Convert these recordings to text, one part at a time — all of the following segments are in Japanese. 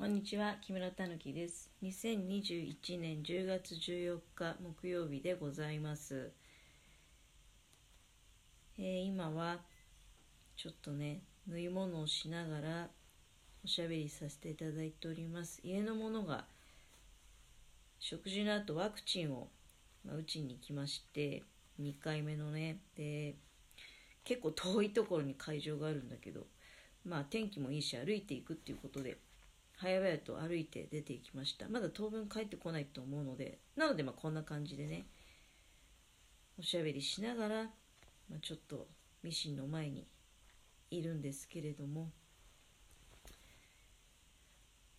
こんにちは、木村たぬきです。2021年10月14日木曜日でございます。えー今はちょっとね、縫い物をしながらおしゃべりさせていただいております。家の者が食事の後ワクチンを、まあ、打ちに行きまして、2回目のね、で、結構遠いところに会場があるんだけど、まあ天気もいいし歩いていくっていうことで、早々と歩いて出ていきました。まだ当分帰ってこないと思うのでなのでまこんな感じでねおしゃべりしながら、まあ、ちょっとミシンの前にいるんですけれども。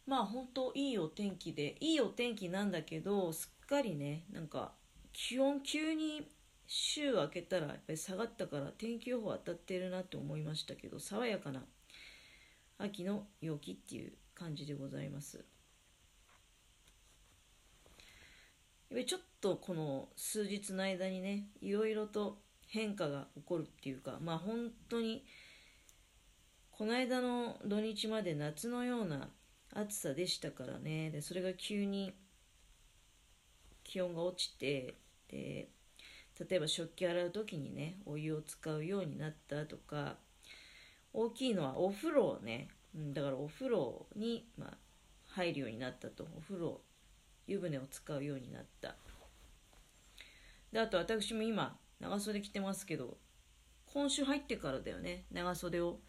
まあ本当いいお天気でいいお天気なんだけどすっかりねなんか気温急に週明けたらやっぱり下がったから天気予報当たってるなって思いましたけど爽やかな秋の陽気っていう感じでございます。ちょっとこの数日の間にねいろいろと変化が起こるっていうかまあ本当にこの間の土日まで夏のような暑さでしたからねでそれが急に気温が落ちてで例えば食器洗う時にねお湯を使うようになったとか大きいのはお風呂をね、うん、だからお風呂に、まあ、入るようになったと。お風呂湯船を使うようになった。であと私も今長袖着てますけど今週入ってからだよね。長袖を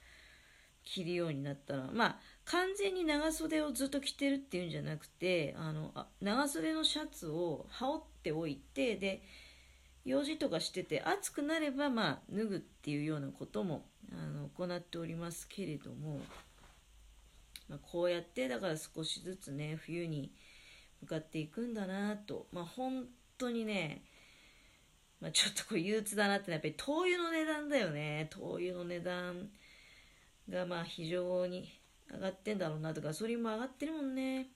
着るようになったらまあ完全に長袖をずっと着てるっていうんじゃなくてあのあ長袖のシャツを羽織っておいてで用事とかしてて暑くなればまあ脱ぐっていうようなこともあの行っておりますけれども、まあ、こうやってだから少しずつね冬に向かっていくんだなと。まあ本当にね、まあ、ちょっとこれ憂鬱だなってのはやっぱり灯油の値段だよね。灯油の値段がまあ非常に上がってんだろうなとかガソリンも上がってるもんね。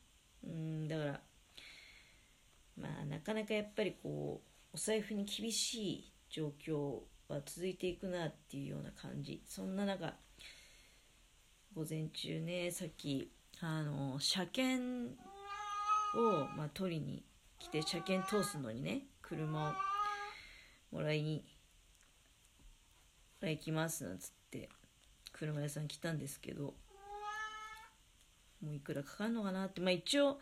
うんだからまあなかなかやっぱりこうお財布に厳しい状況は続いていくなっていうような感じ。そんな中午前中ねさっきあの車検を、まあ、取りに来て車検通すのにね車をもらいに行きますなんつって車屋さん来たんですけどもういくらかかるのかなってまあ一応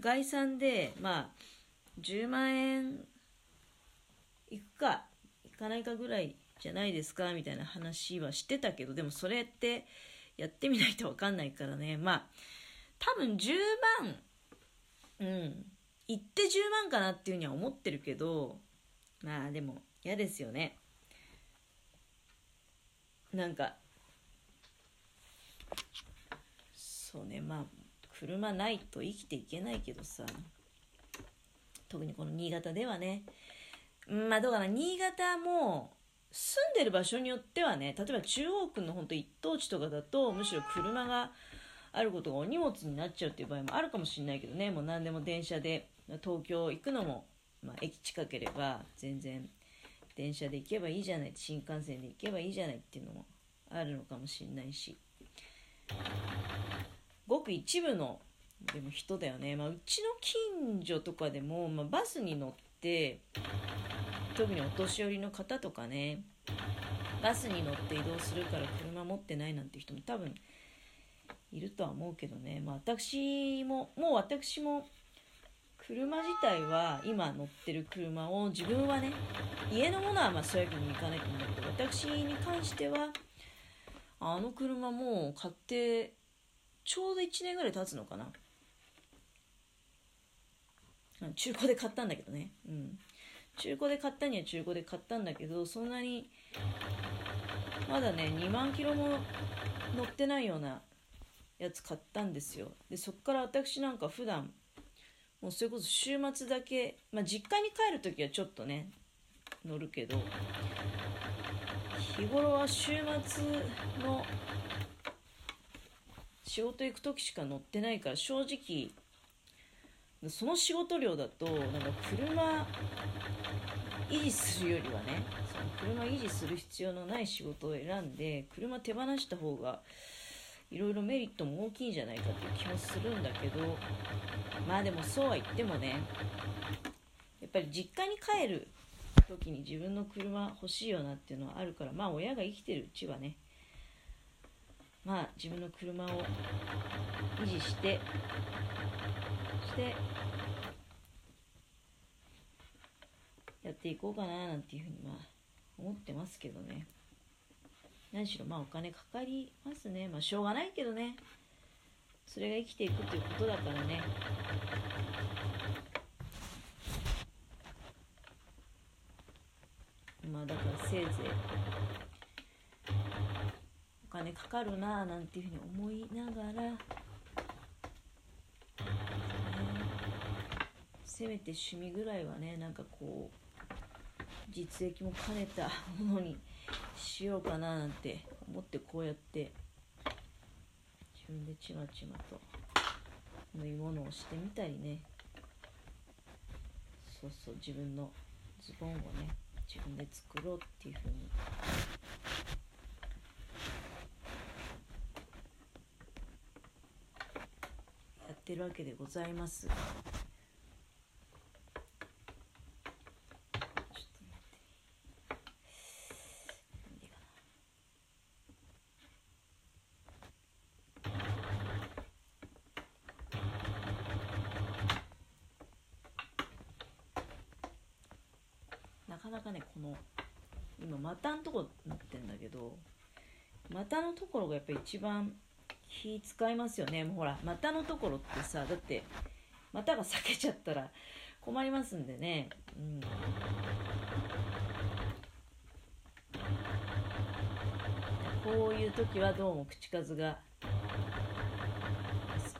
概算でまあ10万円行くか行かないかぐらいじゃないですかみたいな話はしてたけどでもそれってやってみないと分かんないからね。まあ多分10万うん行って10万かなっていうふうには思ってるけどまあでも嫌ですよね。なんかそうねまあ車ないと生きていけないけどさ特にこの新潟ではね。まあどうかな新潟も住んでる場所によってはね例えば中央区の本当一等地とかだとむしろ車があることがお荷物になっちゃうっていう場合もあるかもしれないけどね。もう何でも電車で東京行くのも、まあ、駅近ければ全然電車で行けばいいじゃない新幹線で行けばいいじゃないっていうのもあるのかもしれないし。ごく一部のでも人だよね、まあ、うちの近所とかでも、まあ、バスに乗って特にお年寄りの方とかねバスに乗って移動するから車持ってないなんて人も多分いるとは思うけどね、まあ、私ももう私も車自体は今乗ってる車を自分はね家のものはまあそういうわけにもいかないと思うんだけど私に関してはあの車もう買ってちょうど1年ぐらい経つのかな。中古で買ったんだけどね。うん。中古で買ったには中古で買ったんだけどそんなにまだね2万キロも乗ってないようなやつ買ったんですよ。でそっから私なんか普段もうそれこそ週末だけ、まあ、実家に帰る時はちょっとね乗るけど日頃は週末の仕事行く時しか乗ってないから正直その仕事量だとなんか車維持するよりはねその車維持する必要のない仕事を選んで車手放した方がいろいろメリットも大きいんじゃないかっていう気もするんだけどまあでもそうは言ってもねやっぱり実家に帰る時に自分の車欲しいよなっていうのはあるからまあ親が生きてるうちはねまあ自分の車を維持してしてやっていこうかななんていうふうにまあ思ってますけどね。何しろまあお金かかりますね。まあしょうがないけどね。それが生きていくということだからね。まあだからせいぜいお金かかるなあなんていうふうに思いながら、せめて趣味ぐらいはねなんかこう実益も兼ねたものにしようかななんて思ってこうやって自分でちまちまと縫い物をしてみたりねそうそう自分のズボンをね自分で作ろうっていうふうにやってるわけでございます。ちょっと待ってなんでかななかなかねこの今股のとこなってんだけど股のところがやっぱり一番気使いますよね。もうほら股のところってさだって股が裂けちゃったら困りますんでね。うん。こういう時はどうも口数が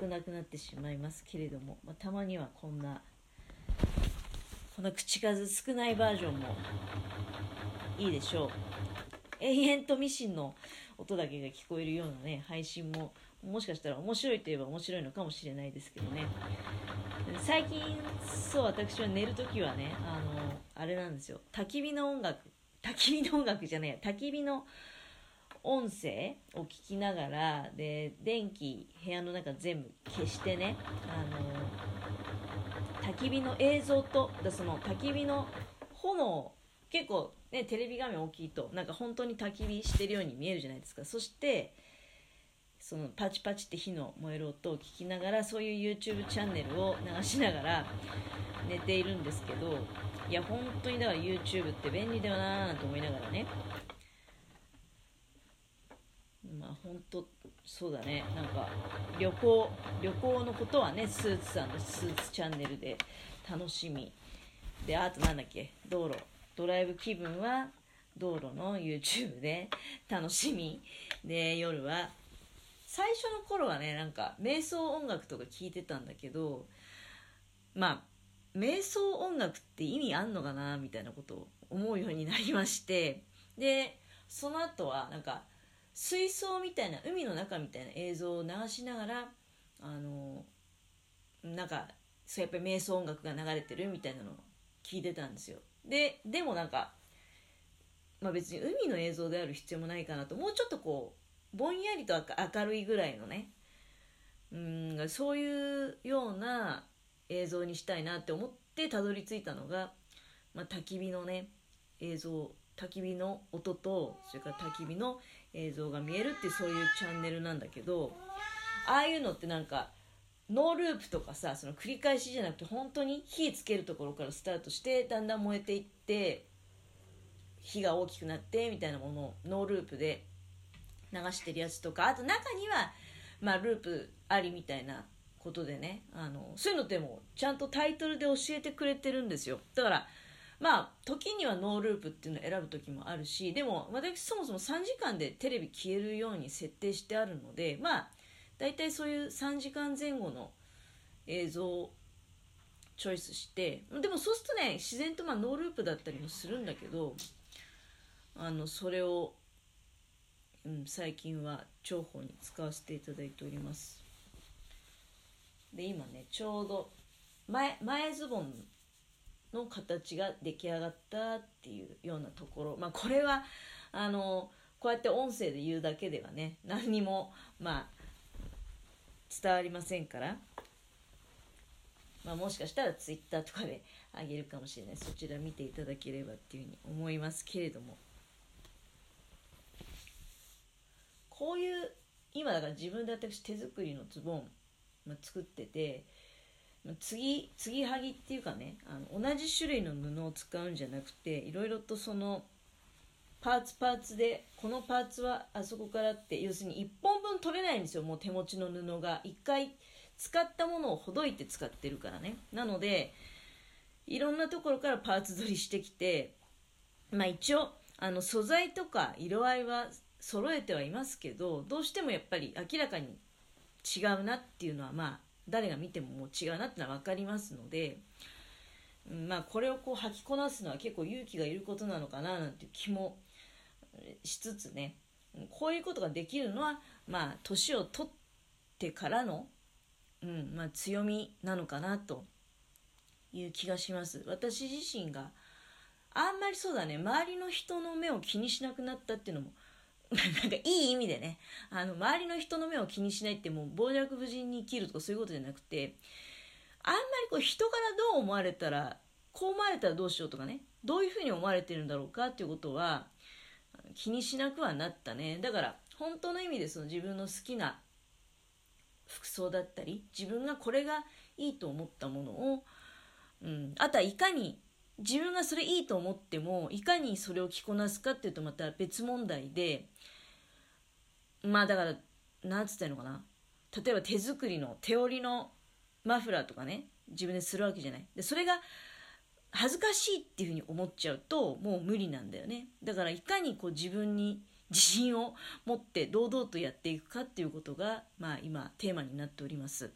少なくなってしまいますけれども、まあ、たまにはこんなこの口数少ないバージョンもいいでしょう。永遠とミシンの音だけが聞こえるようなね配信ももしかしたら面白いといえば面白いのかもしれないですけどね。最近そう私は寝るときはねあのあれなんですよ。焚き火の音楽焚き火の音楽じゃないや焚き火の音声を聞きながらで電気部屋の中全部消してねあの焚き火の映像とだその焚き火の炎結構ねテレビ画面大きいとなんか本当に焚き火してるように見えるじゃないですか。そしてそのパチパチって火の燃える音を聞きながらそういう YouTube チャンネルを流しながら寝ているんですけどいや本当にだから YouTube って便利だよなーなんて思いながらねまあ本当そうだね。なんか旅行旅行のことはねスーツさんのスーツチャンネルで楽しみ。であとなんだっけ？道路。ドライブ気分は道路の YouTube で楽しみ。で夜は最初の頃はねなんか瞑想音楽とか聞いてたんだけどまあ瞑想音楽って意味あんのかな？みたいなことを思うようになりまして。でその後はなんか水槽みたいな海の中みたいな映像を流しながらあのなんかそうやっぱり瞑想音楽が流れてるみたいなのを聞いてたんですよ。ででもなんか、まあ、別に海の映像である必要もないかなともうちょっとこうぼんやりと明るいぐらいのねうんそういうような映像にしたいなって思ってたどり着いたのが、まあ、焚き火のね映像焚き火の音とそれから焚き火の映像が見えるってそういうチャンネルなんだけどああいうのってなんかノーループとかさその繰り返しじゃなくて本当に火つけるところからスタートしてだんだん燃えていって火が大きくなってみたいなものをノーループで流してるやつとかあと中には、まあ、ループありみたいなことでねあのそういうのってもちゃんとタイトルで教えてくれてるんですよ。だからまあ時にはノーループっていうのを選ぶ時もあるしでも私そもそも3時間でテレビ消えるように設定してあるのでまあ大体そういう3時間前後の映像をチョイスしてでもそうするとね自然とまあノーループだったりもするんだけどあのそれを、うん、最近は重宝に使わせていただいております。で今ねちょうど前前ズボンの形が出来上がったっていうようなところ。まあこれはあのこうやって音声で言うだけではね何にもまあ伝わりませんから。まあ、もしかしたらツイッターとかであげるかもしれない。そちら見ていただければっていうふうに思いますけれども。こういう今だから自分で私手作りのズボン、まあ、作ってて、まあ、次継はぎっていうかねあの同じ種類の布を使うんじゃなくていろいろとそのパーツパーツでこのパーツはあそこからって要するに1本分取れないんですよ。もう手持ちの布が。1回使ったものをほどいて使ってるからね。なのでいろんなところからパーツ取りしてきてまあ一応あの素材とか色合いは揃えてはいますけどどうしてもやっぱり明らかに違うなっていうのはまあ誰が見てももう違うなってのは分かりますので、まあこれをこう履きこなすのは結構勇気がいることなのかななんていう気もしつつね。こういうことができるのはまあ年を取ってからのうんまあ、強みなのかなという気がします。私自身があんまりそうだね。周りの人の目を気にしなくなったっていうのも なんかいい意味でねあの周りの人の目を気にしないってもう傍若無人に生きるとかそういうことじゃなくてあんまりこう人からどう思われたらこう思われたらどうしようとかねどういうふうに思われてるんだろうかっていうことは気にしなくはなったね。だから本当の意味でその自分の好きな服装だったり自分がこれがいいと思ったものを、うん、あとはいかに自分がそれいいと思ってもいかにそれを着こなすかっていうとまた別問題でまあだから何つったのかな。例えば手作りの手織りのマフラーとかね自分でするわけじゃない。でそれが恥ずかしいっていうふうに思っちゃうともう無理なんだよね。だからいかにこう自分に自信を持って堂々とやっていくかっていうことが、まあ、今テーマになっております。